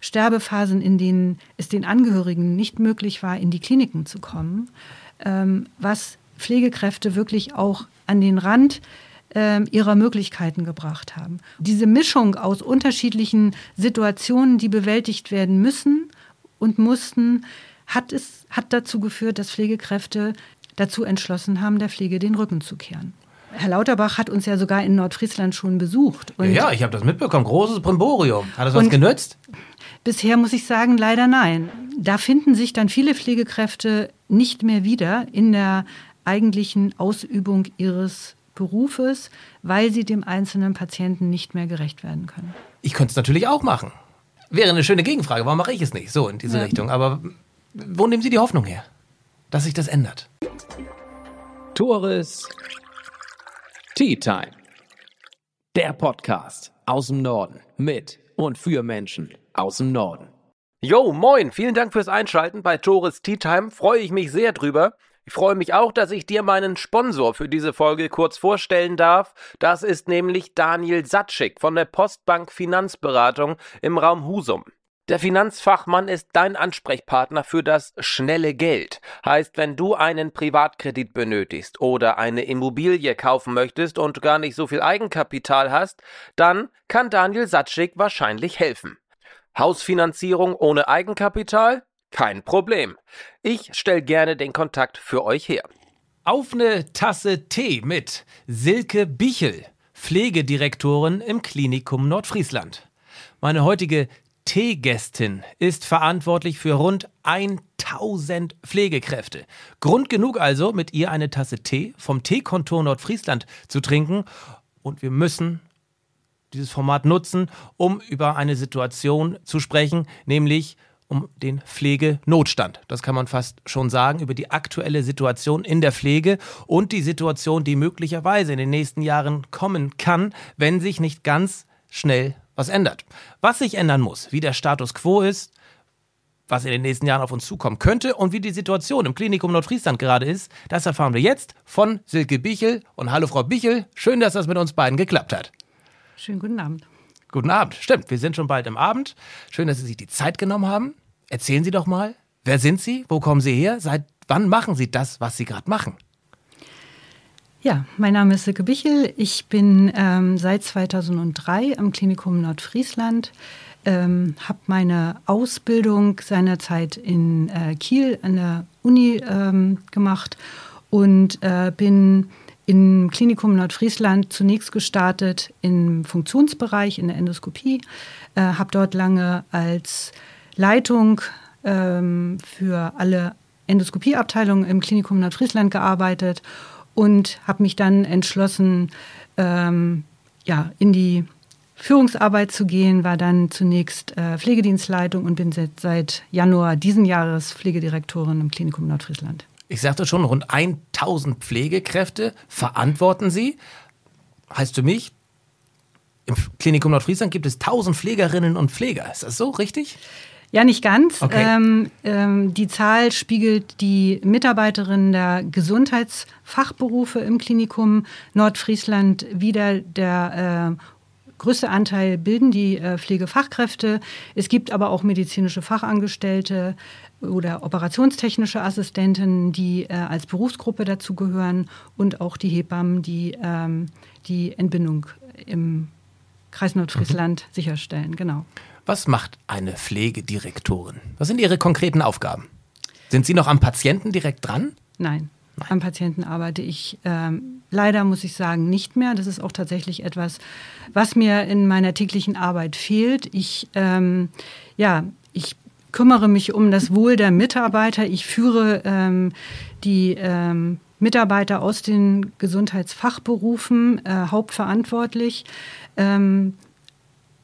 Sterbephasen, in denen es den Angehörigen nicht möglich war, in die Kliniken zu kommen, ähm, was Pflegekräfte wirklich auch an den Rand äh, ihrer Möglichkeiten gebracht haben. Diese Mischung aus unterschiedlichen Situationen, die bewältigt werden müssen und mussten, hat, es, hat dazu geführt, dass Pflegekräfte dazu entschlossen haben, der Pflege den Rücken zu kehren. Herr Lauterbach hat uns ja sogar in Nordfriesland schon besucht. ja, ja, ich habe das mitbekommen. Großes Brimborium. Hat das was genützt? Bisher muss ich sagen, leider nein. Da finden sich dann viele Pflegekräfte nicht mehr wieder in der eigentlichen Ausübung ihres Berufes, weil sie dem einzelnen Patienten nicht mehr gerecht werden können. Ich könnte es natürlich auch machen. Wäre eine schöne Gegenfrage. Warum mache ich es nicht? So in diese ja. Richtung. Aber wo nehmen Sie die Hoffnung her, dass sich das ändert? Tores Tea Time. Der Podcast aus dem Norden mit und für Menschen aus dem Norden. Jo, moin, vielen Dank fürs Einschalten bei Tores Tea Time. Freue ich mich sehr drüber. Ich freue mich auch, dass ich dir meinen Sponsor für diese Folge kurz vorstellen darf. Das ist nämlich Daniel Satschik von der Postbank Finanzberatung im Raum Husum. Der Finanzfachmann ist dein Ansprechpartner für das schnelle Geld. Heißt, wenn du einen Privatkredit benötigst oder eine Immobilie kaufen möchtest und gar nicht so viel Eigenkapital hast, dann kann Daniel Satschik wahrscheinlich helfen. Hausfinanzierung ohne Eigenkapital? Kein Problem. Ich stelle gerne den Kontakt für euch her. Auf eine Tasse Tee mit Silke Bichel, Pflegedirektorin im Klinikum Nordfriesland. Meine heutige Teegästin ist verantwortlich für rund 1000 Pflegekräfte. Grund genug also, mit ihr eine Tasse Tee vom Teekontor Nordfriesland zu trinken. Und wir müssen dieses Format nutzen, um über eine Situation zu sprechen, nämlich um den Pflegenotstand. Das kann man fast schon sagen, über die aktuelle Situation in der Pflege und die Situation, die möglicherweise in den nächsten Jahren kommen kann, wenn sich nicht ganz schnell was ändert. Was sich ändern muss, wie der Status quo ist, was in den nächsten Jahren auf uns zukommen könnte und wie die Situation im Klinikum Nordfriesland gerade ist, das erfahren wir jetzt von Silke Bichel. Und hallo Frau Bichel, schön, dass das mit uns beiden geklappt hat. Schönen guten Abend. Guten Abend, stimmt, wir sind schon bald im Abend. Schön, dass Sie sich die Zeit genommen haben. Erzählen Sie doch mal, wer sind Sie, wo kommen Sie her, seit wann machen Sie das, was Sie gerade machen? Ja, mein Name ist Silke Bichel. Ich bin ähm, seit 2003 am Klinikum Nordfriesland, ähm, habe meine Ausbildung seinerzeit in äh, Kiel an der Uni ähm, gemacht und äh, bin im Klinikum Nordfriesland zunächst gestartet im Funktionsbereich in der Endoskopie, äh, habe dort lange als Leitung ähm, für alle Endoskopieabteilungen im Klinikum Nordfriesland gearbeitet und habe mich dann entschlossen, ähm, ja, in die Führungsarbeit zu gehen, war dann zunächst äh, Pflegedienstleitung und bin seit, seit Januar diesen Jahres Pflegedirektorin im Klinikum Nordfriesland. Ich sagte schon, rund 1000 Pflegekräfte verantworten Sie. Heißt für mich, im Klinikum Nordfriesland gibt es 1000 Pflegerinnen und Pfleger. Ist das so richtig? Ja, nicht ganz. Okay. Ähm, ähm, die Zahl spiegelt die Mitarbeiterinnen der Gesundheitsfachberufe im Klinikum Nordfriesland wider. Der äh, größte Anteil bilden die äh, Pflegefachkräfte. Es gibt aber auch medizinische Fachangestellte oder operationstechnische Assistenten, die äh, als Berufsgruppe dazugehören und auch die Hebammen, die ähm, die Entbindung im Kreis Nordfriesland mhm. sicherstellen. Genau. Was macht eine Pflegedirektorin? Was sind Ihre konkreten Aufgaben? Sind Sie noch am Patienten direkt dran? Nein. Nein. Am Patienten arbeite ich ähm, leider, muss ich sagen, nicht mehr. Das ist auch tatsächlich etwas, was mir in meiner täglichen Arbeit fehlt. Ich, ähm, ja, ich kümmere mich um das Wohl der Mitarbeiter. Ich führe ähm, die ähm, Mitarbeiter aus den Gesundheitsfachberufen äh, hauptverantwortlich. Ähm,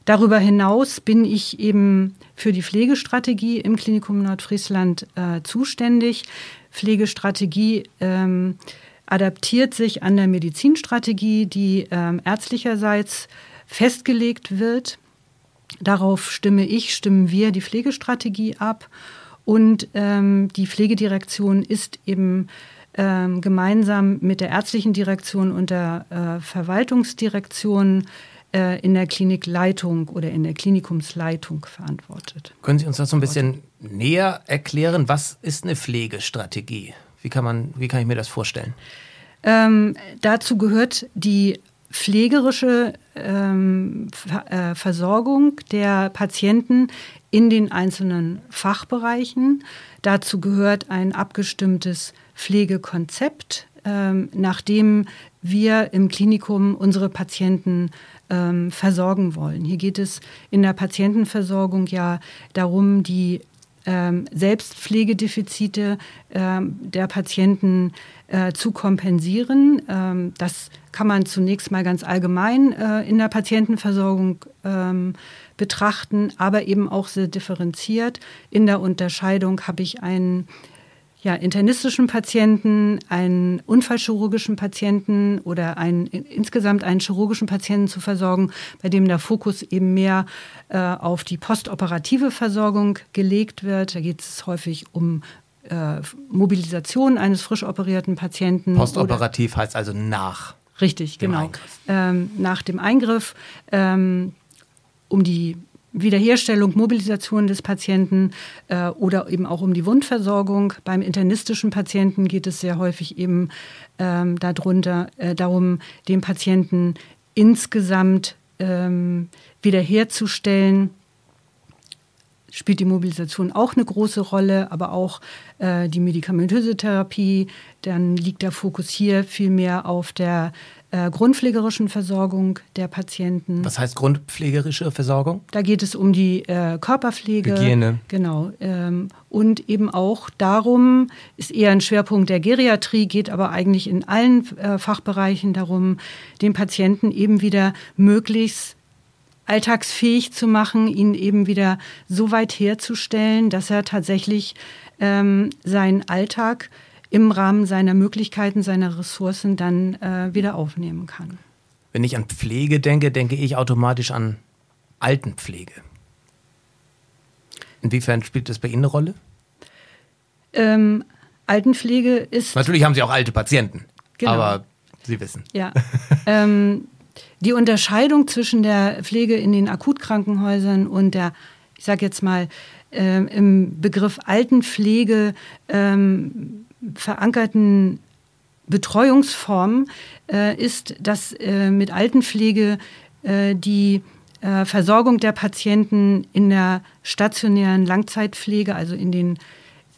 Darüber hinaus bin ich eben für die Pflegestrategie im Klinikum Nordfriesland äh, zuständig. Pflegestrategie ähm, adaptiert sich an der Medizinstrategie, die ähm, ärztlicherseits festgelegt wird. Darauf stimme ich, stimmen wir die Pflegestrategie ab. Und ähm, die Pflegedirektion ist eben ähm, gemeinsam mit der ärztlichen Direktion und der äh, Verwaltungsdirektion äh, in der Klinikleitung oder in der Klinikumsleitung verantwortet. Können Sie uns das so ein bisschen näher erklären? Was ist eine Pflegestrategie? Wie kann, man, wie kann ich mir das vorstellen? Ähm, dazu gehört die pflegerische ähm, äh, Versorgung der Patienten in den einzelnen Fachbereichen. Dazu gehört ein abgestimmtes Pflegekonzept, ähm, nachdem wir im Klinikum unsere Patienten ähm, versorgen wollen. Hier geht es in der Patientenversorgung ja darum, die Selbstpflegedefizite ähm, der Patienten äh, zu kompensieren. Ähm, das kann man zunächst mal ganz allgemein äh, in der Patientenversorgung ähm, betrachten, aber eben auch sehr differenziert. In der Unterscheidung habe ich einen ja, internistischen Patienten, einen unfallchirurgischen Patienten oder einen, insgesamt einen chirurgischen Patienten zu versorgen, bei dem der Fokus eben mehr äh, auf die postoperative Versorgung gelegt wird. Da geht es häufig um äh, Mobilisation eines frisch operierten Patienten. Postoperativ heißt also nach. Richtig, genau. Ähm, nach dem Eingriff, ähm, um die Wiederherstellung, Mobilisation des Patienten äh, oder eben auch um die Wundversorgung. Beim internistischen Patienten geht es sehr häufig eben ähm, darunter, äh, darum, den Patienten insgesamt ähm, wiederherzustellen. Spielt die Mobilisation auch eine große Rolle, aber auch äh, die medikamentöse Therapie. Dann liegt der Fokus hier viel mehr auf der äh, grundpflegerischen Versorgung der Patienten. Was heißt grundpflegerische Versorgung? Da geht es um die äh, Körperpflege. Hygiene. Genau. Ähm, und eben auch darum, ist eher ein Schwerpunkt der Geriatrie, geht aber eigentlich in allen äh, Fachbereichen darum, den Patienten eben wieder möglichst alltagsfähig zu machen, ihn eben wieder so weit herzustellen, dass er tatsächlich ähm, seinen Alltag im Rahmen seiner Möglichkeiten, seiner Ressourcen dann äh, wieder aufnehmen kann. Wenn ich an Pflege denke, denke ich automatisch an Altenpflege. Inwiefern spielt das bei Ihnen eine Rolle? Ähm, Altenpflege ist. Natürlich haben Sie auch alte Patienten, genau. aber Sie wissen. Ja. ähm, die Unterscheidung zwischen der Pflege in den Akutkrankenhäusern und der, ich sage jetzt mal, äh, im Begriff Altenpflege ähm, verankerten Betreuungsform äh, ist, dass äh, mit Altenpflege äh, die äh, Versorgung der Patienten in der stationären Langzeitpflege, also in den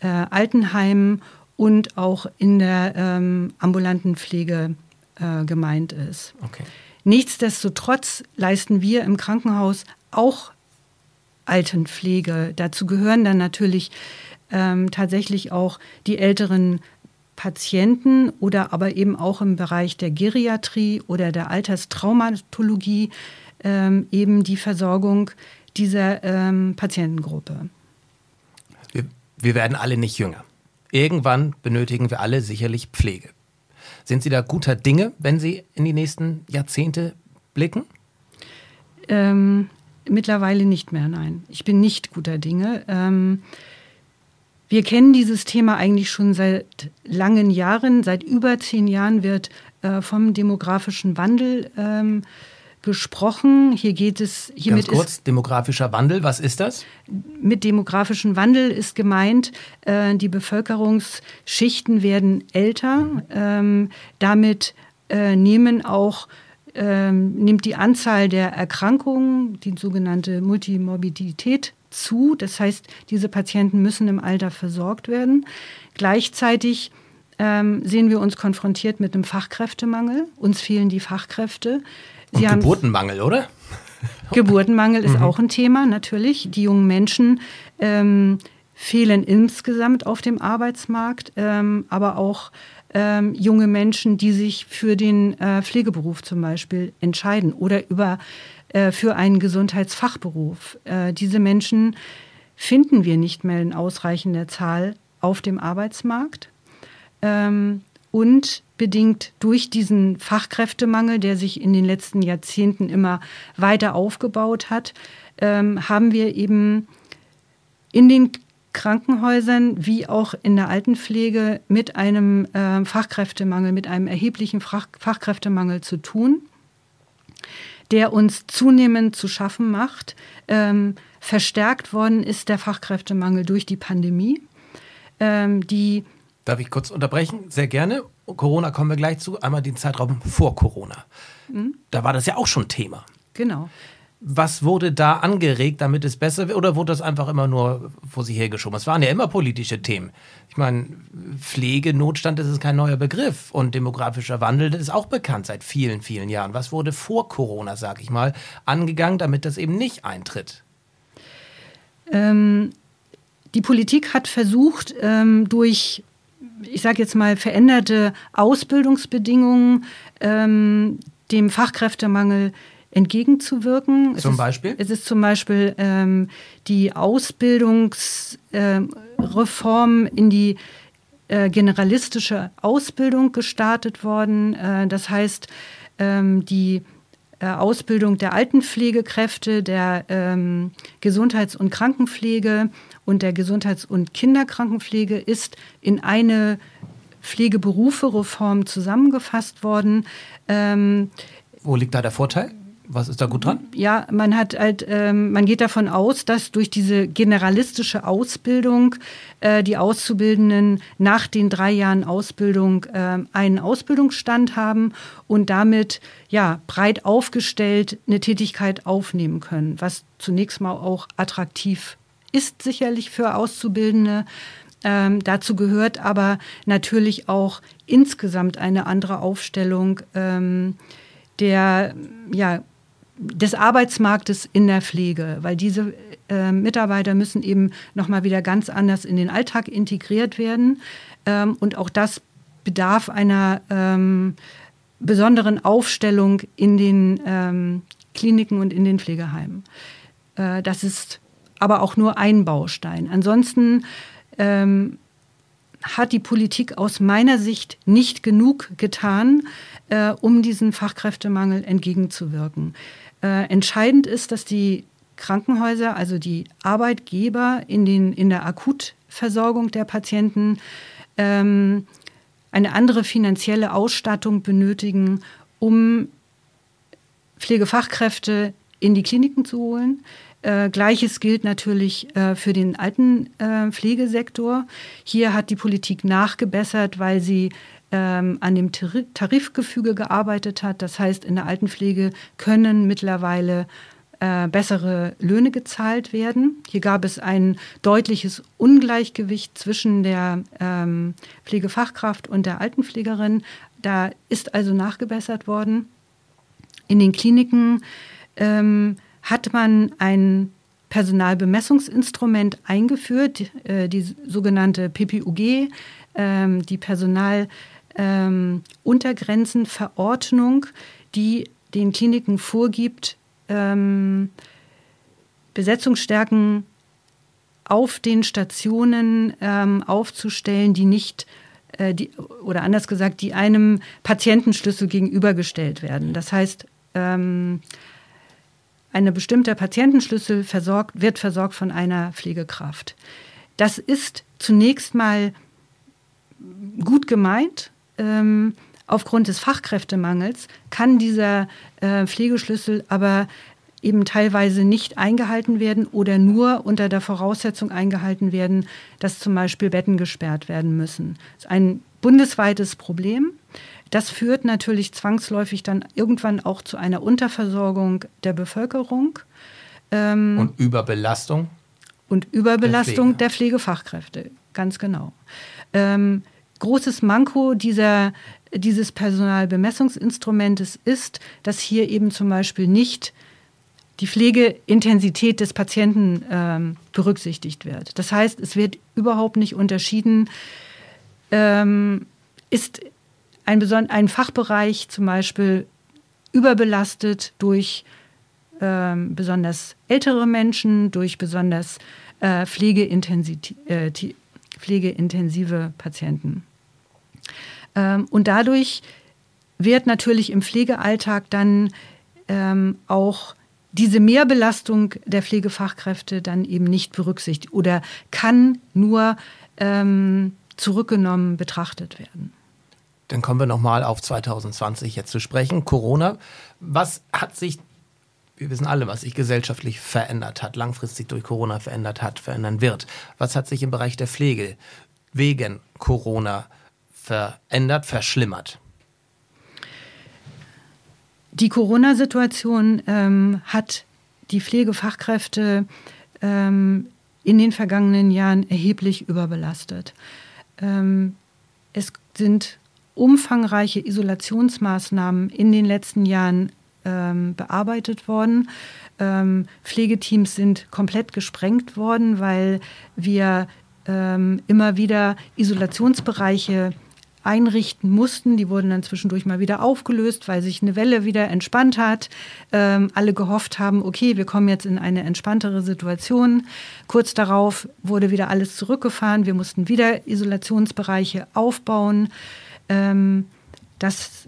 äh, Altenheimen und auch in der ähm, ambulanten Pflege äh, gemeint ist. Okay. Nichtsdestotrotz leisten wir im Krankenhaus auch Altenpflege. Dazu gehören dann natürlich ähm, tatsächlich auch die älteren Patienten oder aber eben auch im Bereich der Geriatrie oder der Alterstraumatologie ähm, eben die Versorgung dieser ähm, Patientengruppe. Wir, wir werden alle nicht jünger. Irgendwann benötigen wir alle sicherlich Pflege. Sind Sie da guter Dinge, wenn Sie in die nächsten Jahrzehnte blicken? Ähm, mittlerweile nicht mehr, nein. Ich bin nicht guter Dinge. Ähm, wir kennen dieses Thema eigentlich schon seit langen Jahren. Seit über zehn Jahren wird äh, vom demografischen Wandel ähm, gesprochen. Hier geht es hiermit Ganz kurz, ist, demografischer Wandel, was ist das? Mit demografischen Wandel ist gemeint, äh, die Bevölkerungsschichten werden älter. Ähm, damit äh, nehmen auch ähm, nimmt die Anzahl der Erkrankungen, die sogenannte Multimorbidität, zu. Das heißt, diese Patienten müssen im Alter versorgt werden. Gleichzeitig ähm, sehen wir uns konfrontiert mit einem Fachkräftemangel. Uns fehlen die Fachkräfte. Sie Und Geburtenmangel, oder? Geburtenmangel ist mhm. auch ein Thema, natürlich. Die jungen Menschen ähm, fehlen insgesamt auf dem Arbeitsmarkt, ähm, aber auch ähm, junge Menschen, die sich für den äh, Pflegeberuf zum Beispiel entscheiden oder über äh, für einen Gesundheitsfachberuf. Äh, diese Menschen finden wir nicht mehr in ausreichender Zahl auf dem Arbeitsmarkt. Ähm, und bedingt durch diesen Fachkräftemangel, der sich in den letzten Jahrzehnten immer weiter aufgebaut hat, ähm, haben wir eben in den Krankenhäusern wie auch in der Altenpflege mit einem äh, Fachkräftemangel, mit einem erheblichen Fach Fachkräftemangel zu tun der uns zunehmend zu schaffen macht. Ähm, verstärkt worden ist der Fachkräftemangel durch die Pandemie, ähm, die Darf ich kurz unterbrechen? Sehr gerne. Corona kommen wir gleich zu. Einmal den Zeitraum vor Corona. Mhm. Da war das ja auch schon Thema. Genau. Was wurde da angeregt, damit es besser wird? Oder wurde das einfach immer nur vor sich hergeschoben? Es waren ja immer politische Themen. Ich meine, Pflegenotstand das ist kein neuer Begriff. Und demografischer Wandel das ist auch bekannt seit vielen, vielen Jahren. Was wurde vor Corona, sag ich mal, angegangen, damit das eben nicht eintritt? Ähm, die Politik hat versucht, ähm, durch ich sage jetzt mal, veränderte Ausbildungsbedingungen ähm, dem Fachkräftemangel entgegenzuwirken. Zum es Beispiel? Ist, es ist zum Beispiel ähm, die Ausbildungsreform äh, in die äh, generalistische Ausbildung gestartet worden. Äh, das heißt, ähm, die äh, Ausbildung der Altenpflegekräfte, der ähm, Gesundheits- und Krankenpflege und der Gesundheits- und Kinderkrankenpflege ist in eine Pflegeberufe-Reform zusammengefasst worden. Ähm, Wo liegt da der Vorteil? Was ist da gut dran? Ja, man hat halt, ähm, man geht davon aus, dass durch diese generalistische Ausbildung äh, die Auszubildenden nach den drei Jahren Ausbildung äh, einen Ausbildungsstand haben und damit ja breit aufgestellt eine Tätigkeit aufnehmen können, was zunächst mal auch attraktiv ist sicherlich für Auszubildende. Ähm, dazu gehört aber natürlich auch insgesamt eine andere Aufstellung ähm, der ja, des Arbeitsmarktes in der Pflege, weil diese äh, Mitarbeiter müssen eben nochmal wieder ganz anders in den Alltag integriert werden. Ähm, und auch das bedarf einer ähm, besonderen Aufstellung in den ähm, Kliniken und in den Pflegeheimen. Äh, das ist aber auch nur ein Baustein. Ansonsten ähm, hat die Politik aus meiner Sicht nicht genug getan, äh, um diesen Fachkräftemangel entgegenzuwirken. Äh, entscheidend ist, dass die Krankenhäuser, also die Arbeitgeber in, den, in der Akutversorgung der Patienten, ähm, eine andere finanzielle Ausstattung benötigen, um Pflegefachkräfte in die Kliniken zu holen. Äh, Gleiches gilt natürlich äh, für den alten äh, Pflegesektor. Hier hat die Politik nachgebessert, weil sie ähm, an dem Tarifgefüge gearbeitet hat. Das heißt, in der Altenpflege können mittlerweile äh, bessere Löhne gezahlt werden. Hier gab es ein deutliches Ungleichgewicht zwischen der ähm, Pflegefachkraft und der Altenpflegerin. Da ist also nachgebessert worden. In den Kliniken ähm, hat man ein Personalbemessungsinstrument eingeführt, äh, die sogenannte PPUG, äh, die Personal ähm, Untergrenzenverordnung, die den Kliniken vorgibt, ähm, Besetzungsstärken auf den Stationen ähm, aufzustellen, die nicht äh, die, oder anders gesagt, die einem Patientenschlüssel gegenübergestellt werden. Das heißt, ähm, eine bestimmte Patientenschlüssel versorgt, wird versorgt von einer Pflegekraft. Das ist zunächst mal gut gemeint, ähm, aufgrund des Fachkräftemangels kann dieser äh, Pflegeschlüssel aber eben teilweise nicht eingehalten werden oder nur unter der Voraussetzung eingehalten werden, dass zum Beispiel Betten gesperrt werden müssen. Das ist ein bundesweites Problem. Das führt natürlich zwangsläufig dann irgendwann auch zu einer Unterversorgung der Bevölkerung. Ähm, und Überbelastung? Und Überbelastung der, Pflege. der Pflegefachkräfte, ganz genau. Ähm, großes Manko dieser, dieses Personalbemessungsinstrumentes ist, dass hier eben zum Beispiel nicht die Pflegeintensität des Patienten ähm, berücksichtigt wird. Das heißt, es wird überhaupt nicht unterschieden, ähm, ist ein, ein Fachbereich zum Beispiel überbelastet durch ähm, besonders ältere Menschen, durch besonders äh, pflegeintensive, äh, pflegeintensive Patienten. Ähm, und dadurch wird natürlich im Pflegealltag dann ähm, auch diese Mehrbelastung der Pflegefachkräfte dann eben nicht berücksichtigt oder kann nur ähm, zurückgenommen betrachtet werden. Dann kommen wir nochmal auf 2020 jetzt zu sprechen. Corona. Was hat sich wir wissen alle, was sich gesellschaftlich verändert hat, langfristig durch Corona verändert hat, verändern wird. Was hat sich im Bereich der Pflege wegen Corona verändert, verschlimmert? Die Corona-Situation ähm, hat die Pflegefachkräfte ähm, in den vergangenen Jahren erheblich überbelastet. Ähm, es sind umfangreiche Isolationsmaßnahmen in den letzten Jahren ähm, bearbeitet worden. Ähm, Pflegeteams sind komplett gesprengt worden, weil wir ähm, immer wieder Isolationsbereiche einrichten mussten. Die wurden dann zwischendurch mal wieder aufgelöst, weil sich eine Welle wieder entspannt hat. Ähm, alle gehofft haben, okay, wir kommen jetzt in eine entspanntere Situation. Kurz darauf wurde wieder alles zurückgefahren. Wir mussten wieder Isolationsbereiche aufbauen. Ähm, das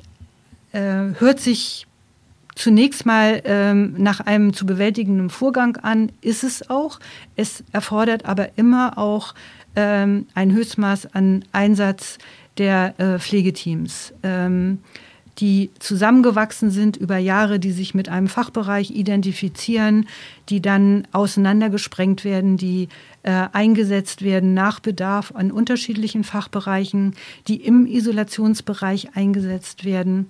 äh, hört sich zunächst mal ähm, nach einem zu bewältigenden Vorgang an, ist es auch. Es erfordert aber immer auch ähm, ein Höchstmaß an Einsatz der äh, Pflegeteams, ähm, die zusammengewachsen sind über Jahre, die sich mit einem Fachbereich identifizieren, die dann auseinandergesprengt werden, die äh, eingesetzt werden nach Bedarf an unterschiedlichen Fachbereichen, die im Isolationsbereich eingesetzt werden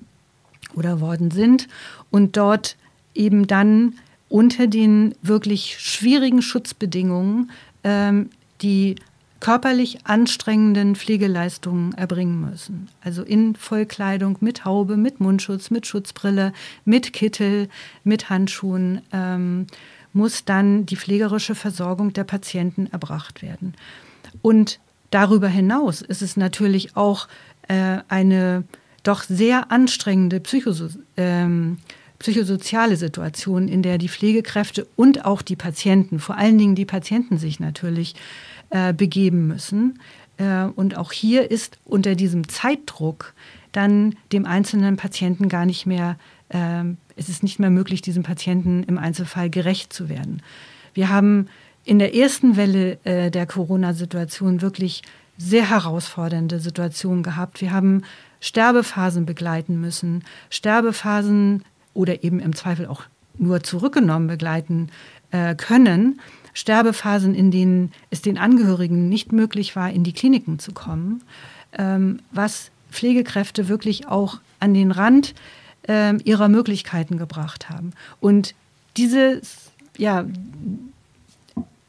oder worden sind und dort eben dann unter den wirklich schwierigen Schutzbedingungen ähm, die körperlich anstrengenden Pflegeleistungen erbringen müssen. Also in Vollkleidung, mit Haube, mit Mundschutz, mit Schutzbrille, mit Kittel, mit Handschuhen ähm, muss dann die pflegerische Versorgung der Patienten erbracht werden. Und darüber hinaus ist es natürlich auch äh, eine doch sehr anstrengende Psychoso ähm, psychosoziale Situation, in der die Pflegekräfte und auch die Patienten, vor allen Dingen die Patienten sich natürlich äh, begeben müssen. Äh, und auch hier ist unter diesem Zeitdruck dann dem einzelnen Patienten gar nicht mehr, äh, es ist nicht mehr möglich, diesem Patienten im Einzelfall gerecht zu werden. Wir haben in der ersten Welle äh, der Corona-Situation wirklich sehr herausfordernde Situationen gehabt. Wir haben Sterbephasen begleiten müssen, Sterbephasen oder eben im Zweifel auch nur zurückgenommen begleiten können. Sterbephasen, in denen es den Angehörigen nicht möglich war, in die Kliniken zu kommen, ähm, was Pflegekräfte wirklich auch an den Rand äh, ihrer Möglichkeiten gebracht haben. Und dieses, ja,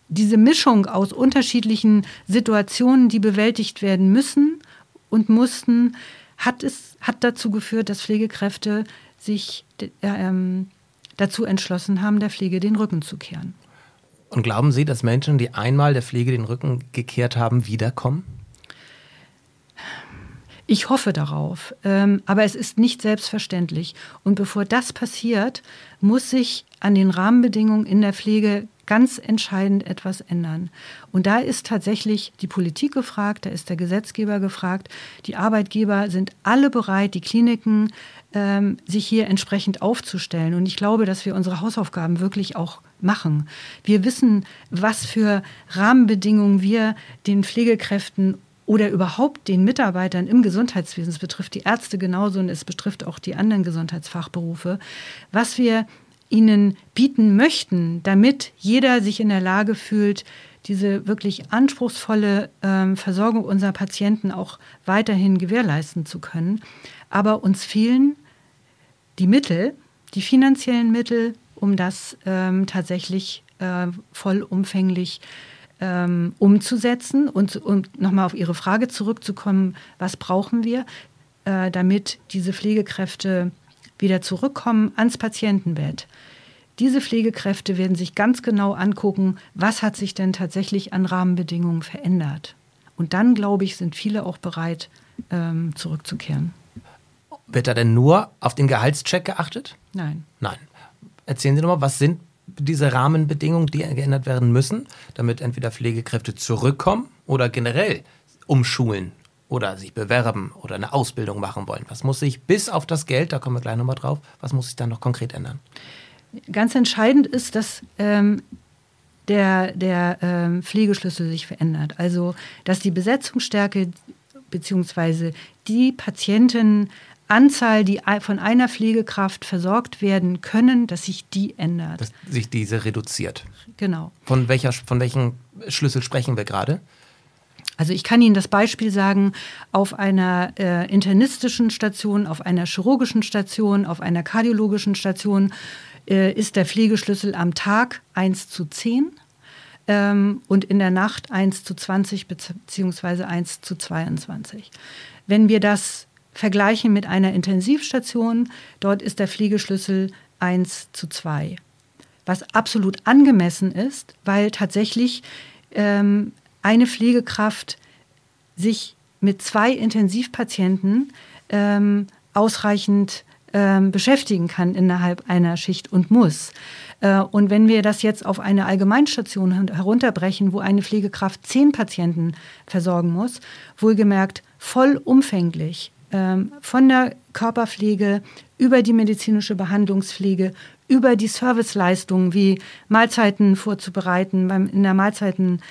diese Mischung aus unterschiedlichen Situationen, die bewältigt werden müssen und mussten, hat, es, hat dazu geführt, dass Pflegekräfte sich äh, ähm, dazu entschlossen haben, der Pflege den Rücken zu kehren. Und glauben Sie, dass Menschen, die einmal der Pflege den Rücken gekehrt haben, wiederkommen? Ich hoffe darauf, ähm, aber es ist nicht selbstverständlich. Und bevor das passiert, muss sich an den Rahmenbedingungen in der Pflege ganz entscheidend etwas ändern. Und da ist tatsächlich die Politik gefragt, da ist der Gesetzgeber gefragt, die Arbeitgeber sind alle bereit, die Kliniken ähm, sich hier entsprechend aufzustellen. Und ich glaube, dass wir unsere Hausaufgaben wirklich auch machen. Wir wissen, was für Rahmenbedingungen wir den Pflegekräften oder überhaupt den Mitarbeitern im Gesundheitswesen, es betrifft die Ärzte genauso und es betrifft auch die anderen Gesundheitsfachberufe, was wir ihnen bieten möchten, damit jeder sich in der Lage fühlt, diese wirklich anspruchsvolle ähm, Versorgung unserer Patienten auch weiterhin gewährleisten zu können. Aber uns fehlen die Mittel, die finanziellen Mittel, um das ähm, tatsächlich äh, vollumfänglich ähm, umzusetzen. Und um nochmal auf Ihre Frage zurückzukommen, was brauchen wir, äh, damit diese Pflegekräfte wieder zurückkommen ans Patientenbett. Diese Pflegekräfte werden sich ganz genau angucken, was hat sich denn tatsächlich an Rahmenbedingungen verändert. Und dann, glaube ich, sind viele auch bereit, ähm, zurückzukehren. Wird da denn nur auf den Gehaltscheck geachtet? Nein. Nein. Erzählen Sie nochmal, was sind diese Rahmenbedingungen, die geändert werden müssen, damit entweder Pflegekräfte zurückkommen oder generell umschulen oder sich bewerben oder eine Ausbildung machen wollen? Was muss sich bis auf das Geld, da kommen wir gleich nochmal drauf, was muss sich dann noch konkret ändern? Ganz entscheidend ist, dass ähm, der, der ähm, Pflegeschlüssel sich verändert. Also, dass die Besetzungsstärke bzw. die Patienten Anzahl, die von einer Pflegekraft versorgt werden können, dass sich die ändert. Dass sich diese reduziert. Genau. Von, welcher, von welchem Schlüssel sprechen wir gerade? Also ich kann Ihnen das Beispiel sagen, auf einer äh, internistischen Station, auf einer chirurgischen Station, auf einer kardiologischen Station äh, ist der Pflegeschlüssel am Tag 1 zu 10 ähm, und in der Nacht 1 zu 20 bzw. 1 zu 22. Wenn wir das vergleichen mit einer Intensivstation, dort ist der Pflegeschlüssel 1 zu 2. Was absolut angemessen ist, weil tatsächlich ähm, eine Pflegekraft sich mit zwei Intensivpatienten ähm, ausreichend ähm, beschäftigen kann innerhalb einer Schicht und muss. Äh, und wenn wir das jetzt auf eine Allgemeinstation herunterbrechen, wo eine Pflegekraft zehn Patienten versorgen muss, wohlgemerkt vollumfänglich von der Körperpflege über die medizinische Behandlungspflege, über die Serviceleistungen wie Mahlzeiten vorzubereiten, beim, in der Mahlzeiten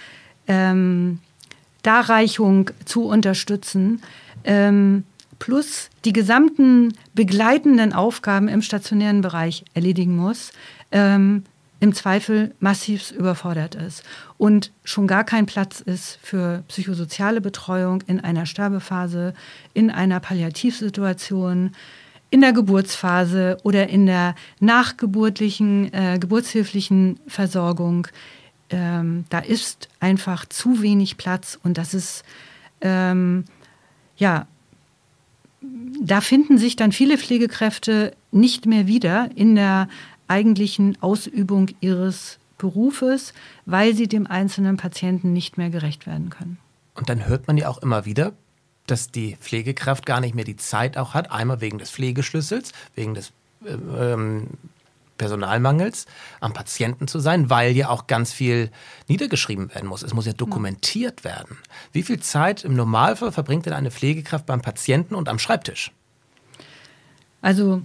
ähm, Darreichung zu unterstützen, ähm, plus die gesamten begleitenden Aufgaben im stationären Bereich erledigen muss, ähm, im Zweifel massiv überfordert ist und schon gar kein Platz ist für psychosoziale Betreuung in einer Sterbephase, in einer Palliativsituation, in der Geburtsphase oder in der nachgeburtlichen, äh, geburtshilflichen Versorgung. Ähm, da ist einfach zu wenig Platz und das ist, ähm, ja, da finden sich dann viele Pflegekräfte nicht mehr wieder in der eigentlichen Ausübung ihres Berufes, weil sie dem einzelnen Patienten nicht mehr gerecht werden können. Und dann hört man ja auch immer wieder, dass die Pflegekraft gar nicht mehr die Zeit auch hat, einmal wegen des Pflegeschlüssels, wegen des äh, ähm, Personalmangels am Patienten zu sein, weil ja auch ganz viel niedergeschrieben werden muss. Es muss ja dokumentiert werden. Wie viel Zeit im Normalfall verbringt denn eine Pflegekraft beim Patienten und am Schreibtisch? Also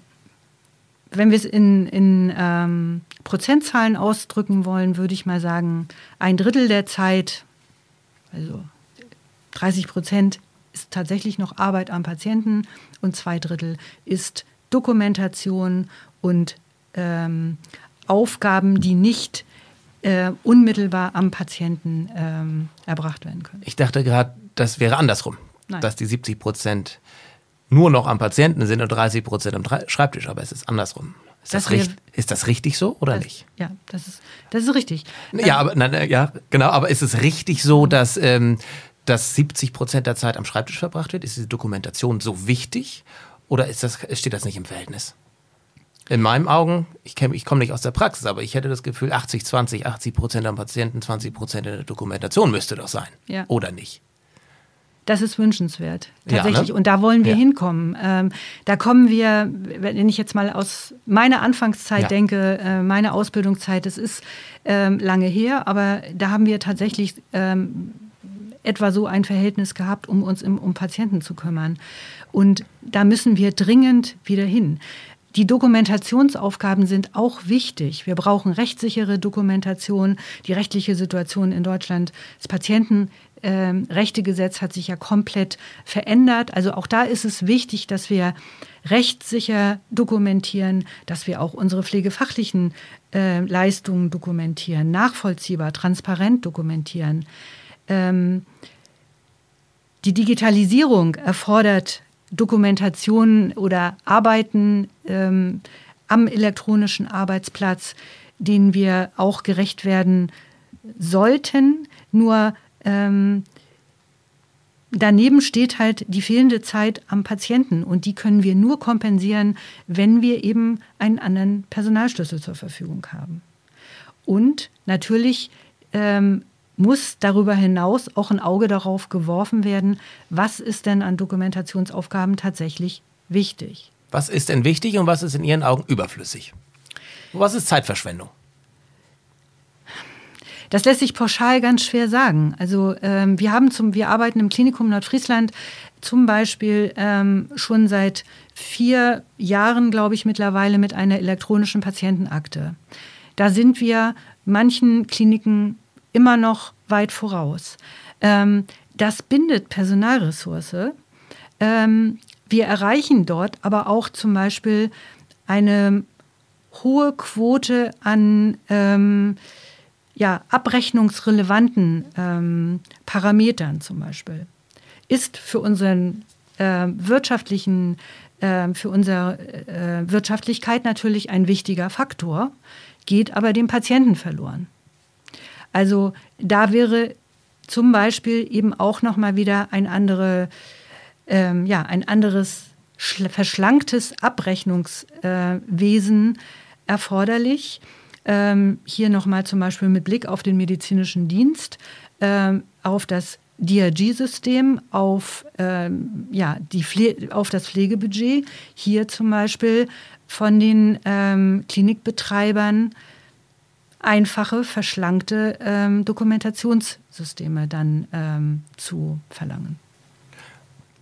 wenn wir es in, in ähm, Prozentzahlen ausdrücken wollen, würde ich mal sagen, ein Drittel der Zeit, also 30 Prozent, ist tatsächlich noch Arbeit am Patienten und zwei Drittel ist Dokumentation und ähm, Aufgaben, die nicht äh, unmittelbar am Patienten ähm, erbracht werden können. Ich dachte gerade, das wäre andersrum, Nein. dass die 70 Prozent nur noch am Patienten sind und 30 Prozent am Schreibtisch, aber es ist andersrum. Ist das, das richt, ist das richtig so oder das, nicht? Ja, das ist, das ist richtig. Ja, ähm, aber nein, ja, genau, aber ist es richtig so, dass, ähm, dass 70 Prozent der Zeit am Schreibtisch verbracht wird? Ist diese Dokumentation so wichtig oder ist das, steht das nicht im Verhältnis? In meinen Augen, ich, ich komme nicht aus der Praxis, aber ich hätte das Gefühl, 80, 20, 80 Prozent am Patienten, 20 Prozent in der Dokumentation müsste doch sein. Ja. Oder nicht? Das ist wünschenswert, tatsächlich. Ja, ne? Und da wollen wir ja. hinkommen. Ähm, da kommen wir, wenn ich jetzt mal aus meiner Anfangszeit ja. denke, äh, meine Ausbildungszeit, das ist ähm, lange her, aber da haben wir tatsächlich ähm, etwa so ein Verhältnis gehabt, um uns im, um Patienten zu kümmern. Und da müssen wir dringend wieder hin. Die Dokumentationsaufgaben sind auch wichtig. Wir brauchen rechtssichere Dokumentation. Die rechtliche Situation in Deutschland, das Patientenrechtegesetz ähm, hat sich ja komplett verändert. Also auch da ist es wichtig, dass wir rechtssicher dokumentieren, dass wir auch unsere pflegefachlichen äh, Leistungen dokumentieren, nachvollziehbar, transparent dokumentieren. Ähm, die Digitalisierung erfordert Dokumentation oder Arbeiten ähm, am elektronischen Arbeitsplatz, denen wir auch gerecht werden sollten. Nur ähm, daneben steht halt die fehlende Zeit am Patienten und die können wir nur kompensieren, wenn wir eben einen anderen Personalschlüssel zur Verfügung haben. Und natürlich ähm, muss darüber hinaus auch ein Auge darauf geworfen werden, was ist denn an Dokumentationsaufgaben tatsächlich wichtig. Was ist denn wichtig und was ist in Ihren Augen überflüssig? Was ist Zeitverschwendung? Das lässt sich pauschal ganz schwer sagen. Also ähm, wir haben zum, wir arbeiten im Klinikum Nordfriesland zum Beispiel ähm, schon seit vier Jahren, glaube ich, mittlerweile mit einer elektronischen Patientenakte. Da sind wir manchen Kliniken immer noch weit voraus. Ähm, das bindet Personalressource. Ähm, wir erreichen dort aber auch zum Beispiel eine hohe Quote an ähm, ja, abrechnungsrelevanten ähm, Parametern zum Beispiel. Ist für unseren äh, wirtschaftlichen, äh, für unsere äh, Wirtschaftlichkeit natürlich ein wichtiger Faktor, geht aber dem Patienten verloren. Also da wäre zum Beispiel eben auch noch mal wieder ein andere, ähm, ja, ein anderes verschlanktes Abrechnungswesen erforderlich. Ähm, hier nochmal zum Beispiel mit Blick auf den medizinischen Dienst, ähm, auf das DRG-System, auf, ähm, ja, auf das Pflegebudget. Hier zum Beispiel von den ähm, Klinikbetreibern einfache, verschlankte ähm, Dokumentationssysteme dann ähm, zu verlangen.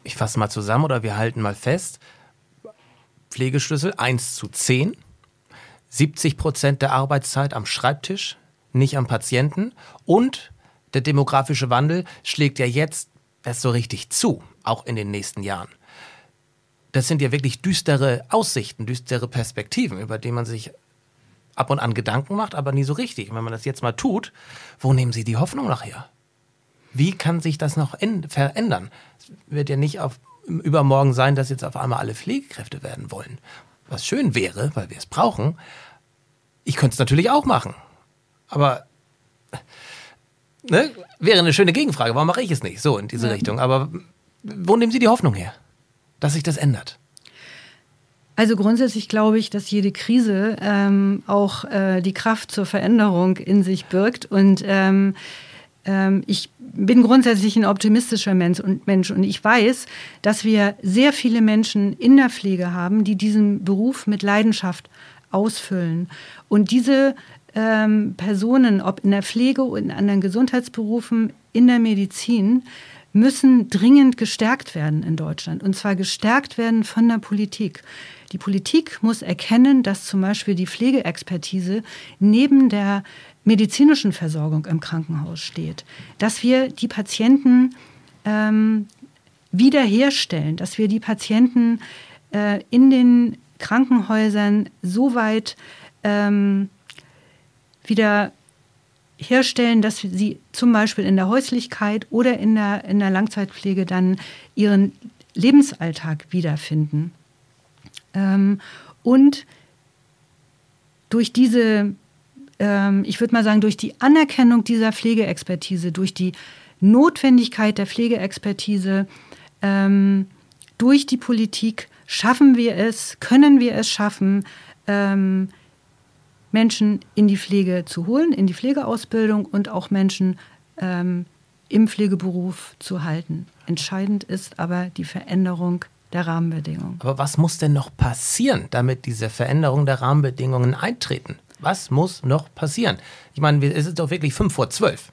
Ich fasse mal zusammen oder wir halten mal fest. Pflegeschlüssel 1 zu 10 70 Prozent der Arbeitszeit am Schreibtisch, nicht am Patienten. Und der demografische Wandel schlägt ja jetzt erst so richtig zu, auch in den nächsten Jahren. Das sind ja wirklich düstere Aussichten, düstere Perspektiven, über die man sich ab und an Gedanken macht, aber nie so richtig. Und wenn man das jetzt mal tut, wo nehmen Sie die Hoffnung nachher? Wie kann sich das noch verändern? Es wird ja nicht auf übermorgen sein, dass jetzt auf einmal alle Pflegekräfte werden wollen was schön wäre, weil wir es brauchen, ich könnte es natürlich auch machen. Aber ne, wäre eine schöne Gegenfrage. Warum mache ich es nicht? So in diese ja. Richtung. Aber wo nehmen Sie die Hoffnung her, dass sich das ändert? Also grundsätzlich glaube ich, dass jede Krise ähm, auch äh, die Kraft zur Veränderung in sich birgt. Und ähm, ähm, ich bin grundsätzlich ein optimistischer Mensch und, Mensch und ich weiß, dass wir sehr viele Menschen in der Pflege haben, die diesen Beruf mit Leidenschaft ausfüllen. Und diese ähm, Personen, ob in der Pflege oder in anderen Gesundheitsberufen, in der Medizin, müssen dringend gestärkt werden in Deutschland. Und zwar gestärkt werden von der Politik. Die Politik muss erkennen, dass zum Beispiel die Pflegeexpertise neben der medizinischen Versorgung im Krankenhaus steht, dass wir die Patienten ähm, wiederherstellen, dass wir die Patienten äh, in den Krankenhäusern so weit ähm, wieder herstellen, dass sie zum Beispiel in der Häuslichkeit oder in der, in der Langzeitpflege dann ihren Lebensalltag wiederfinden. Ähm, und durch diese ähm, ich würde mal sagen, durch die Anerkennung dieser Pflegeexpertise, durch die Notwendigkeit der Pflegeexpertise, ähm, durch die Politik schaffen wir es, können wir es schaffen, ähm, Menschen in die Pflege zu holen, in die Pflegeausbildung und auch Menschen ähm, im Pflegeberuf zu halten. Entscheidend ist aber die Veränderung der Rahmenbedingungen. Aber was muss denn noch passieren, damit diese Veränderung der Rahmenbedingungen eintreten? Was muss noch passieren? Ich meine, es ist doch wirklich fünf vor zwölf.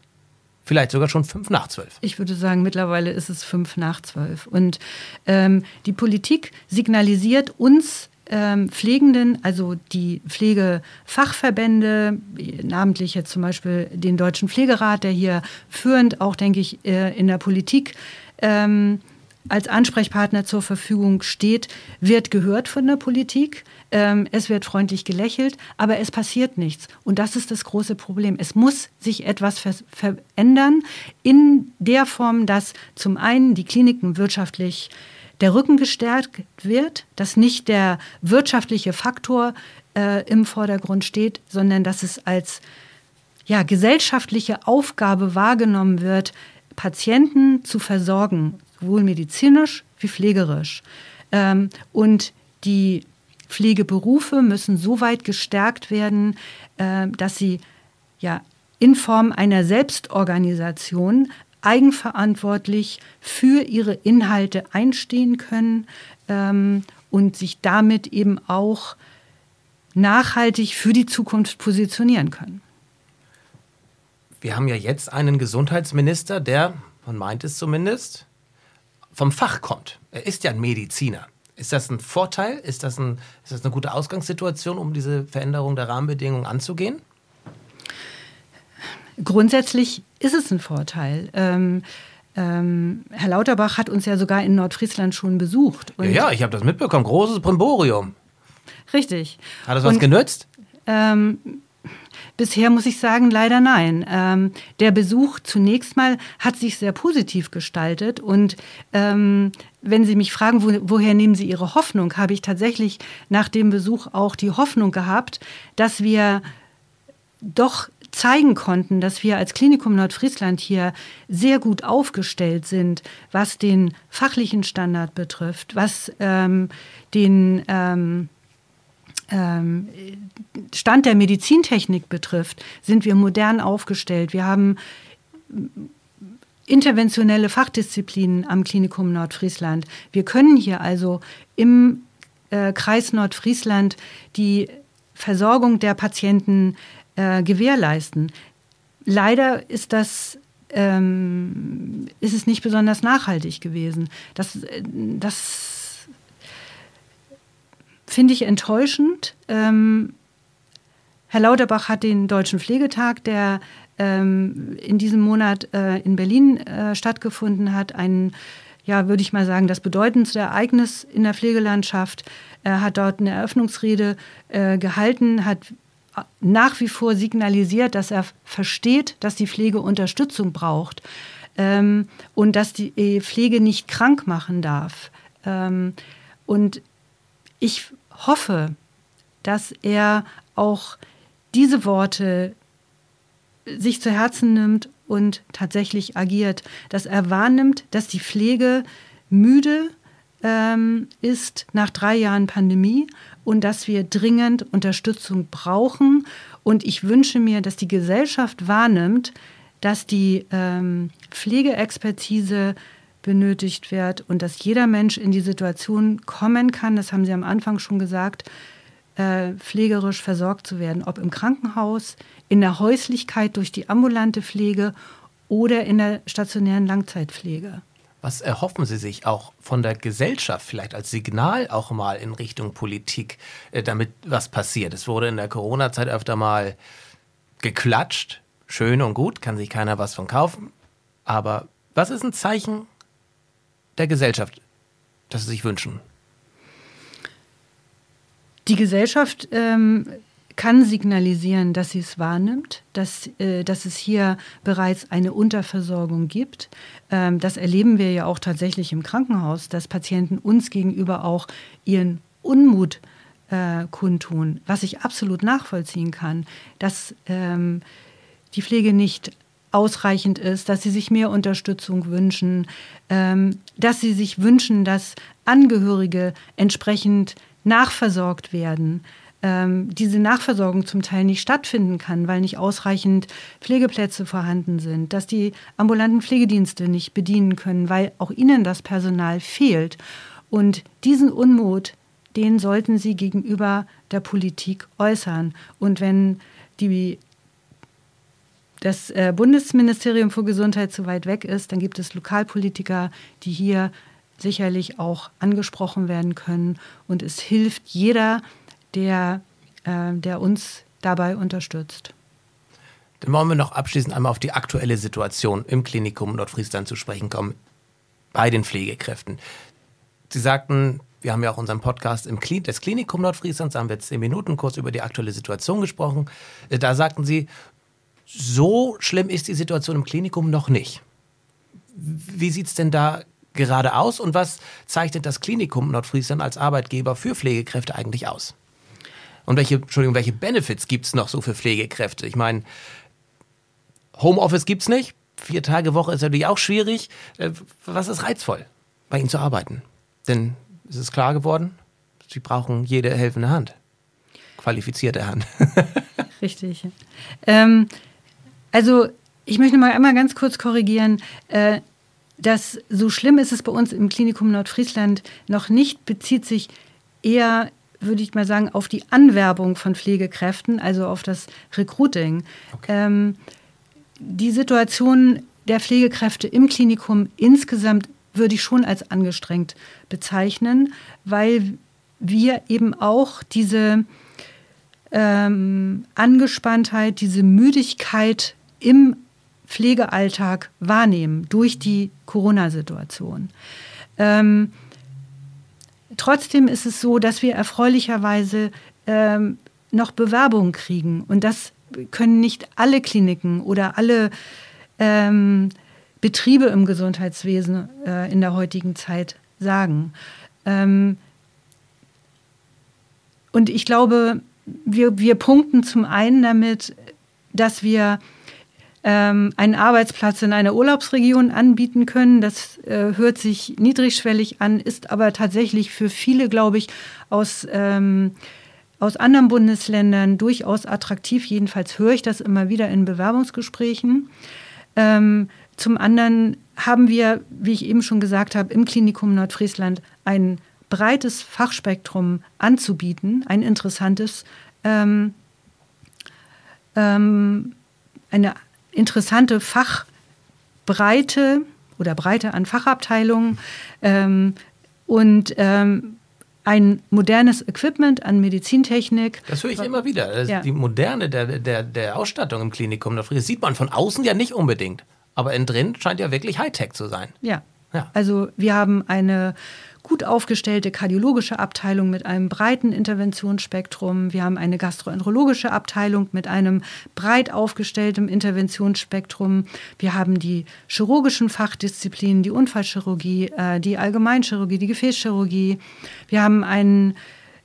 Vielleicht sogar schon fünf nach zwölf. Ich würde sagen, mittlerweile ist es fünf nach zwölf. Und ähm, die Politik signalisiert uns ähm, Pflegenden, also die Pflegefachverbände, namentlich jetzt zum Beispiel den Deutschen Pflegerat, der hier führend auch, denke ich, äh, in der Politik ähm, als Ansprechpartner zur Verfügung steht, wird gehört von der Politik. Ähm, es wird freundlich gelächelt, aber es passiert nichts. Und das ist das große Problem. Es muss sich etwas ver verändern in der Form, dass zum einen die Kliniken wirtschaftlich der Rücken gestärkt wird, dass nicht der wirtschaftliche Faktor äh, im Vordergrund steht, sondern dass es als ja, gesellschaftliche Aufgabe wahrgenommen wird, Patienten zu versorgen, sowohl medizinisch wie pflegerisch. Ähm, und die Pflegeberufe müssen so weit gestärkt werden, äh, dass sie ja in Form einer Selbstorganisation eigenverantwortlich für ihre Inhalte einstehen können ähm, und sich damit eben auch nachhaltig für die Zukunft positionieren können. Wir haben ja jetzt einen Gesundheitsminister, der, man meint es zumindest, vom Fach kommt. Er ist ja ein Mediziner. Ist das ein Vorteil? Ist das, ein, ist das eine gute Ausgangssituation, um diese Veränderung der Rahmenbedingungen anzugehen? Grundsätzlich ist es ein Vorteil. Ähm, ähm, Herr Lauterbach hat uns ja sogar in Nordfriesland schon besucht. ja, ja, ich habe das mitbekommen. Großes Brimborium. Richtig. Hat das was genützt? Ähm, bisher muss ich sagen, leider nein. Ähm, der Besuch zunächst mal hat sich sehr positiv gestaltet. Und ähm, wenn Sie mich fragen, wo, woher nehmen Sie Ihre Hoffnung, habe ich tatsächlich nach dem Besuch auch die Hoffnung gehabt, dass wir doch zeigen konnten, dass wir als Klinikum Nordfriesland hier sehr gut aufgestellt sind, was den fachlichen Standard betrifft, was ähm, den ähm, Stand der Medizintechnik betrifft, sind wir modern aufgestellt. Wir haben interventionelle Fachdisziplinen am Klinikum Nordfriesland. Wir können hier also im äh, Kreis Nordfriesland die Versorgung der Patienten äh, gewährleisten. Leider ist das ähm, ist es nicht besonders nachhaltig gewesen. Das, äh, das finde ich enttäuschend. Ähm, Herr Lauterbach hat den Deutschen Pflegetag, der ähm, in diesem Monat äh, in Berlin äh, stattgefunden hat, ein, ja, würde ich mal sagen, das bedeutendste Ereignis in der Pflegelandschaft. Er hat dort eine Eröffnungsrede äh, gehalten, hat nach wie vor signalisiert, dass er versteht, dass die Pflege Unterstützung braucht ähm, und dass die Pflege nicht krank machen darf. Ähm, und ich hoffe, dass er auch diese Worte sich zu Herzen nimmt und tatsächlich agiert, dass er wahrnimmt, dass die Pflege müde ähm, ist nach drei Jahren Pandemie und dass wir dringend Unterstützung brauchen. Und ich wünsche mir, dass die Gesellschaft wahrnimmt, dass die ähm, Pflegeexpertise benötigt wird und dass jeder Mensch in die Situation kommen kann, das haben Sie am Anfang schon gesagt, äh, pflegerisch versorgt zu werden, ob im Krankenhaus, in der Häuslichkeit durch die ambulante Pflege oder in der stationären Langzeitpflege. Was erhoffen Sie sich auch von der Gesellschaft, vielleicht als Signal auch mal in Richtung Politik, äh, damit was passiert? Es wurde in der Corona-Zeit öfter mal geklatscht. Schön und gut, kann sich keiner was von kaufen. Aber was ist ein Zeichen der Gesellschaft, das Sie sich wünschen? Die Gesellschaft ähm, kann signalisieren, dass sie es wahrnimmt, dass, äh, dass es hier bereits eine Unterversorgung gibt. Ähm, das erleben wir ja auch tatsächlich im Krankenhaus, dass Patienten uns gegenüber auch ihren Unmut äh, kundtun, was ich absolut nachvollziehen kann, dass ähm, die Pflege nicht ausreichend ist, dass sie sich mehr Unterstützung wünschen, ähm, dass sie sich wünschen, dass Angehörige entsprechend nachversorgt werden. Ähm, diese Nachversorgung zum Teil nicht stattfinden kann, weil nicht ausreichend Pflegeplätze vorhanden sind, dass die ambulanten Pflegedienste nicht bedienen können, weil auch ihnen das Personal fehlt. Und diesen Unmut, den sollten sie gegenüber der Politik äußern. Und wenn die das äh, Bundesministerium für Gesundheit zu weit weg ist, dann gibt es Lokalpolitiker, die hier sicherlich auch angesprochen werden können. Und es hilft jeder, der, äh, der uns dabei unterstützt. Dann wollen wir noch abschließend einmal auf die aktuelle Situation im Klinikum Nordfriesland zu sprechen kommen, bei den Pflegekräften. Sie sagten, wir haben ja auch unseren Podcast im Klin des Klinikum Nordfrieslands, da haben wir zehn Minuten kurz über die aktuelle Situation gesprochen. Äh, da sagten Sie, so schlimm ist die Situation im Klinikum noch nicht. Wie sieht es denn da gerade aus und was zeichnet das Klinikum Nordfriesland als Arbeitgeber für Pflegekräfte eigentlich aus? Und welche, Entschuldigung, welche Benefits gibt es noch so für Pflegekräfte? Ich meine, Homeoffice gibt es nicht. Vier Tage Woche ist natürlich auch schwierig. Äh, was ist reizvoll, bei Ihnen zu arbeiten? Denn es ist klar geworden, Sie brauchen jede helfende Hand. Qualifizierte Hand. Richtig. Ähm, also ich möchte mal einmal ganz kurz korrigieren. Äh, dass so schlimm ist es bei uns im Klinikum Nordfriesland noch nicht, bezieht sich eher, würde ich mal sagen, auf die Anwerbung von Pflegekräften, also auf das Recruiting. Okay. Ähm, die Situation der Pflegekräfte im Klinikum insgesamt würde ich schon als angestrengt bezeichnen, weil wir eben auch diese ähm, Angespanntheit, diese Müdigkeit im Pflegealltag wahrnehmen durch die Corona-Situation. Ähm, trotzdem ist es so, dass wir erfreulicherweise ähm, noch Bewerbungen kriegen. Und das können nicht alle Kliniken oder alle ähm, Betriebe im Gesundheitswesen äh, in der heutigen Zeit sagen. Ähm, und ich glaube, wir, wir punkten zum einen damit, dass wir ähm, einen Arbeitsplatz in einer Urlaubsregion anbieten können. Das äh, hört sich niedrigschwellig an, ist aber tatsächlich für viele, glaube ich, aus, ähm, aus anderen Bundesländern durchaus attraktiv. Jedenfalls höre ich das immer wieder in Bewerbungsgesprächen. Ähm, zum anderen haben wir, wie ich eben schon gesagt habe, im Klinikum Nordfriesland ein breites Fachspektrum anzubieten, ein interessantes, ähm, ähm, eine interessante Fachbreite oder Breite an Fachabteilungen ähm, und ähm, ein modernes Equipment an Medizintechnik. Das höre ich immer wieder. Ja. Die Moderne der, der, der Ausstattung im Klinikum, das sieht man von außen ja nicht unbedingt. Aber innen drin scheint ja wirklich Hightech zu sein. Ja. ja. Also wir haben eine gut aufgestellte kardiologische Abteilung mit einem breiten Interventionsspektrum. Wir haben eine gastroenterologische Abteilung mit einem breit aufgestellten Interventionsspektrum. Wir haben die chirurgischen Fachdisziplinen, die Unfallchirurgie, äh, die Allgemeinchirurgie, die Gefäßchirurgie. Wir haben einen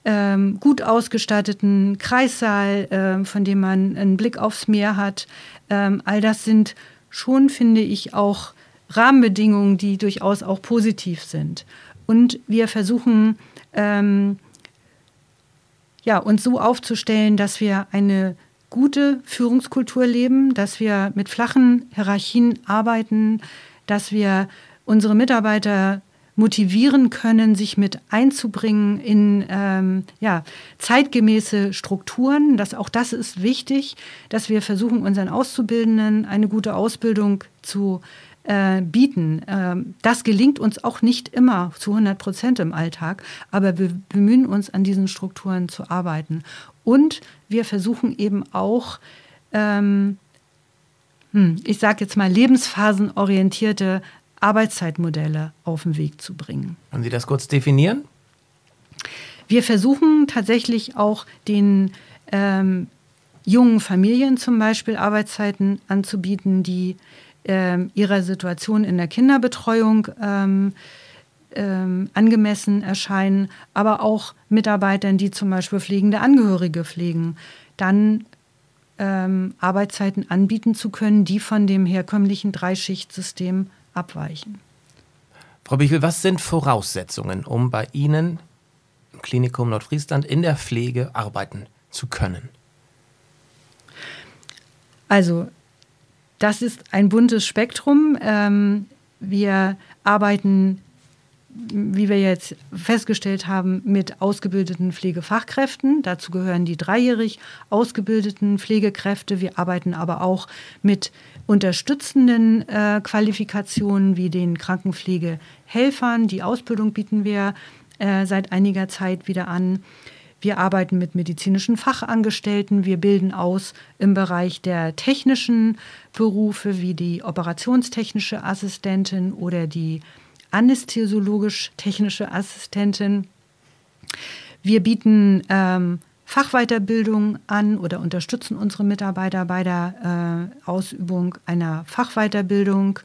ähm, gut ausgestatteten Kreissaal, äh, von dem man einen Blick aufs Meer hat. Ähm, all das sind schon, finde ich, auch Rahmenbedingungen, die durchaus auch positiv sind. Und wir versuchen, ähm, ja, uns so aufzustellen, dass wir eine gute Führungskultur leben, dass wir mit flachen Hierarchien arbeiten, dass wir unsere Mitarbeiter motivieren können, sich mit einzubringen in ähm, ja, zeitgemäße Strukturen. Das, auch das ist wichtig, dass wir versuchen, unseren Auszubildenden eine gute Ausbildung zu äh, bieten. Ähm, das gelingt uns auch nicht immer zu 100 Prozent im Alltag, aber wir bemühen uns, an diesen Strukturen zu arbeiten. Und wir versuchen eben auch, ähm, hm, ich sage jetzt mal, lebensphasenorientierte Arbeitszeitmodelle auf den Weg zu bringen. Können Sie das kurz definieren? Wir versuchen tatsächlich auch den ähm, jungen Familien zum Beispiel Arbeitszeiten anzubieten, die ihrer Situation in der Kinderbetreuung ähm, ähm, angemessen erscheinen, aber auch Mitarbeitern, die zum Beispiel pflegende Angehörige pflegen, dann ähm, Arbeitszeiten anbieten zu können, die von dem herkömmlichen Dreischichtsystem abweichen. Frau Bichel, was sind Voraussetzungen, um bei Ihnen im Klinikum Nordfriesland in der Pflege arbeiten zu können? Also, das ist ein buntes Spektrum. Ähm, wir arbeiten, wie wir jetzt festgestellt haben, mit ausgebildeten Pflegefachkräften. Dazu gehören die dreijährig ausgebildeten Pflegekräfte. Wir arbeiten aber auch mit unterstützenden äh, Qualifikationen wie den Krankenpflegehelfern. Die Ausbildung bieten wir äh, seit einiger Zeit wieder an. Wir arbeiten mit medizinischen Fachangestellten. Wir bilden aus im Bereich der technischen Berufe wie die operationstechnische Assistentin oder die anästhesiologisch-technische Assistentin. Wir bieten ähm, Fachweiterbildung an oder unterstützen unsere Mitarbeiter bei der äh, Ausübung einer Fachweiterbildung.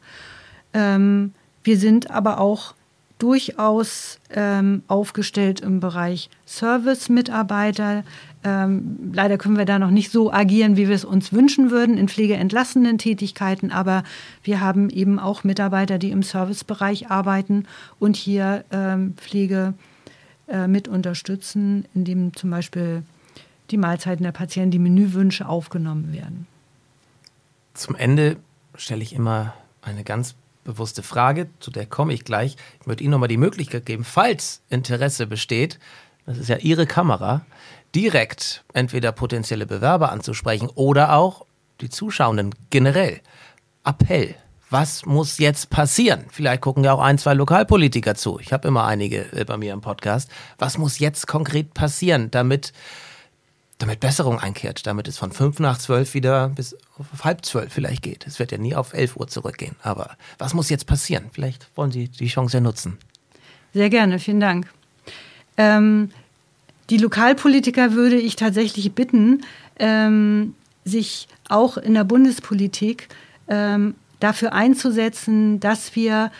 Ähm, wir sind aber auch durchaus ähm, aufgestellt im Bereich Service-Mitarbeiter. Ähm, leider können wir da noch nicht so agieren, wie wir es uns wünschen würden, in pflegeentlastenden Tätigkeiten. Aber wir haben eben auch Mitarbeiter, die im Servicebereich arbeiten und hier ähm, Pflege äh, mit unterstützen, indem zum Beispiel die Mahlzeiten der Patienten, die Menüwünsche aufgenommen werden. Zum Ende stelle ich immer eine ganz bewusste Frage, zu der komme ich gleich. Ich möchte Ihnen nochmal die Möglichkeit geben, falls Interesse besteht, das ist ja Ihre Kamera, direkt entweder potenzielle Bewerber anzusprechen oder auch die Zuschauenden generell. Appell. Was muss jetzt passieren? Vielleicht gucken ja auch ein, zwei Lokalpolitiker zu. Ich habe immer einige äh, bei mir im Podcast. Was muss jetzt konkret passieren, damit damit Besserung einkehrt, damit es von fünf nach zwölf wieder bis auf halb zwölf vielleicht geht. Es wird ja nie auf elf Uhr zurückgehen. Aber was muss jetzt passieren? Vielleicht wollen Sie die Chance ja nutzen. Sehr gerne, vielen Dank. Ähm, die Lokalpolitiker würde ich tatsächlich bitten, ähm, sich auch in der Bundespolitik ähm, dafür einzusetzen, dass wir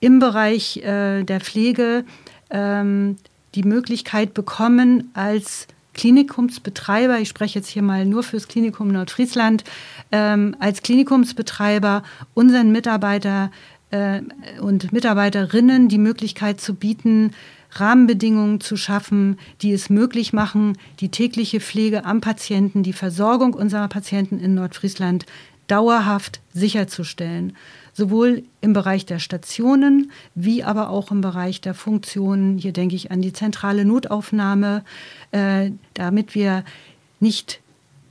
im Bereich äh, der Pflege ähm, die Möglichkeit bekommen, als Klinikumsbetreiber, ich spreche jetzt hier mal nur fürs Klinikum Nordfriesland, ähm, als Klinikumsbetreiber unseren Mitarbeiter äh, und Mitarbeiterinnen die Möglichkeit zu bieten, Rahmenbedingungen zu schaffen, die es möglich machen, die tägliche Pflege am Patienten, die Versorgung unserer Patienten in Nordfriesland dauerhaft sicherzustellen sowohl im Bereich der Stationen wie aber auch im Bereich der Funktionen. Hier denke ich an die zentrale Notaufnahme, äh, damit wir nicht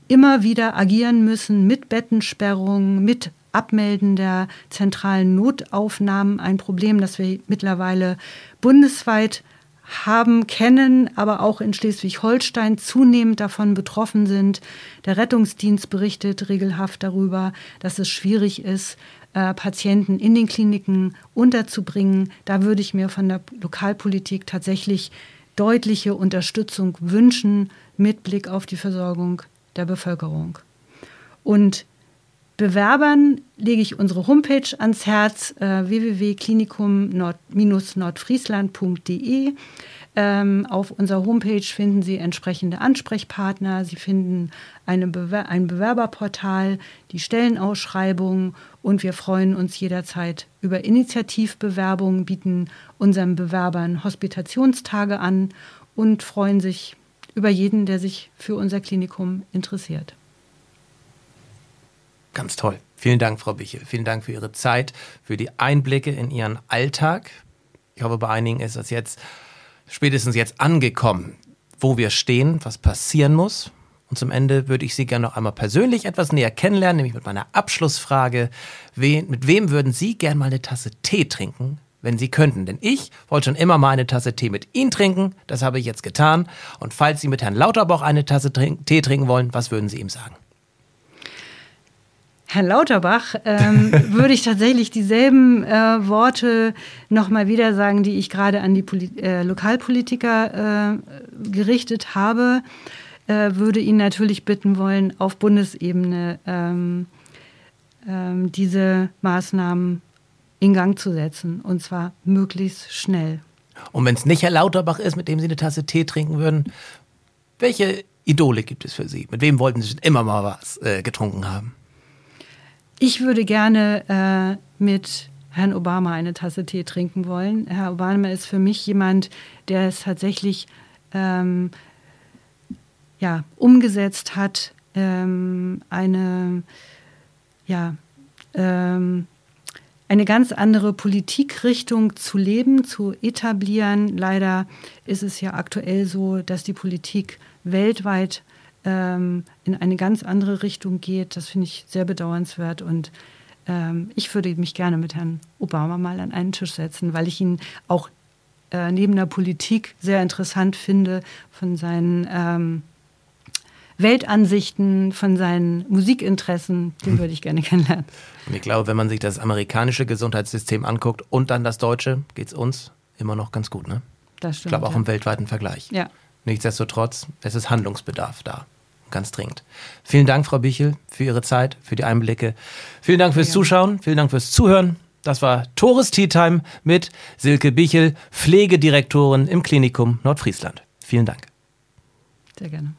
immer wieder agieren müssen mit Bettensperrungen, mit Abmelden der zentralen Notaufnahmen. Ein Problem, das wir mittlerweile bundesweit haben, kennen, aber auch in Schleswig-Holstein zunehmend davon betroffen sind. Der Rettungsdienst berichtet regelhaft darüber, dass es schwierig ist, äh, Patienten in den Kliniken unterzubringen. Da würde ich mir von der Lokalpolitik tatsächlich deutliche Unterstützung wünschen mit Blick auf die Versorgung der Bevölkerung. Und Bewerbern lege ich unsere Homepage ans Herz, äh, www.klinikum-nordfriesland.de. Ähm, auf unserer Homepage finden Sie entsprechende Ansprechpartner. Sie finden Bewer ein Bewerberportal, die Stellenausschreibung und wir freuen uns jederzeit über Initiativbewerbungen, bieten unseren Bewerbern Hospitationstage an und freuen sich über jeden, der sich für unser Klinikum interessiert. Ganz toll. Vielen Dank, Frau Bichel. Vielen Dank für Ihre Zeit, für die Einblicke in Ihren Alltag. Ich hoffe, bei einigen ist das jetzt spätestens jetzt angekommen, wo wir stehen, was passieren muss. Und zum Ende würde ich Sie gerne noch einmal persönlich etwas näher kennenlernen, nämlich mit meiner Abschlussfrage. Wen, mit wem würden Sie gerne mal eine Tasse Tee trinken, wenn Sie könnten? Denn ich wollte schon immer mal eine Tasse Tee mit Ihnen trinken. Das habe ich jetzt getan. Und falls Sie mit Herrn Lauterbach eine Tasse Tee trinken wollen, was würden Sie ihm sagen? Herrn Lauterbach ähm, würde ich tatsächlich dieselben äh, Worte nochmal wieder sagen, die ich gerade an die Poli äh, Lokalpolitiker äh, gerichtet habe. Äh, würde ihn natürlich bitten wollen, auf Bundesebene ähm, ähm, diese Maßnahmen in Gang zu setzen und zwar möglichst schnell. Und wenn es nicht Herr Lauterbach ist, mit dem Sie eine Tasse Tee trinken würden, welche Idole gibt es für Sie? Mit wem wollten Sie schon immer mal was äh, getrunken haben? Ich würde gerne äh, mit Herrn Obama eine Tasse Tee trinken wollen. Herr Obama ist für mich jemand, der es tatsächlich ähm, ja, umgesetzt hat, ähm, eine, ja, ähm, eine ganz andere Politikrichtung zu leben, zu etablieren. Leider ist es ja aktuell so, dass die Politik weltweit ähm, in eine ganz andere Richtung geht. Das finde ich sehr bedauernswert und ähm, ich würde mich gerne mit Herrn Obama mal an einen Tisch setzen, weil ich ihn auch äh, neben der Politik sehr interessant finde von seinen ähm, Weltansichten, von seinen Musikinteressen, den hm. würde ich gerne kennenlernen. Und ich glaube, wenn man sich das amerikanische Gesundheitssystem anguckt und dann das deutsche, geht es uns immer noch ganz gut, ne? Das stimmt. Ich glaube auch ja. im weltweiten Vergleich. Ja. Nichtsdestotrotz, es ist Handlungsbedarf da ganz dringend. Vielen Dank, Frau Bichel, für Ihre Zeit, für die Einblicke. Vielen Dank fürs Zuschauen, vielen Dank fürs Zuhören. Das war Tores Tea Time mit Silke Bichel, Pflegedirektorin im Klinikum Nordfriesland. Vielen Dank. Sehr gerne.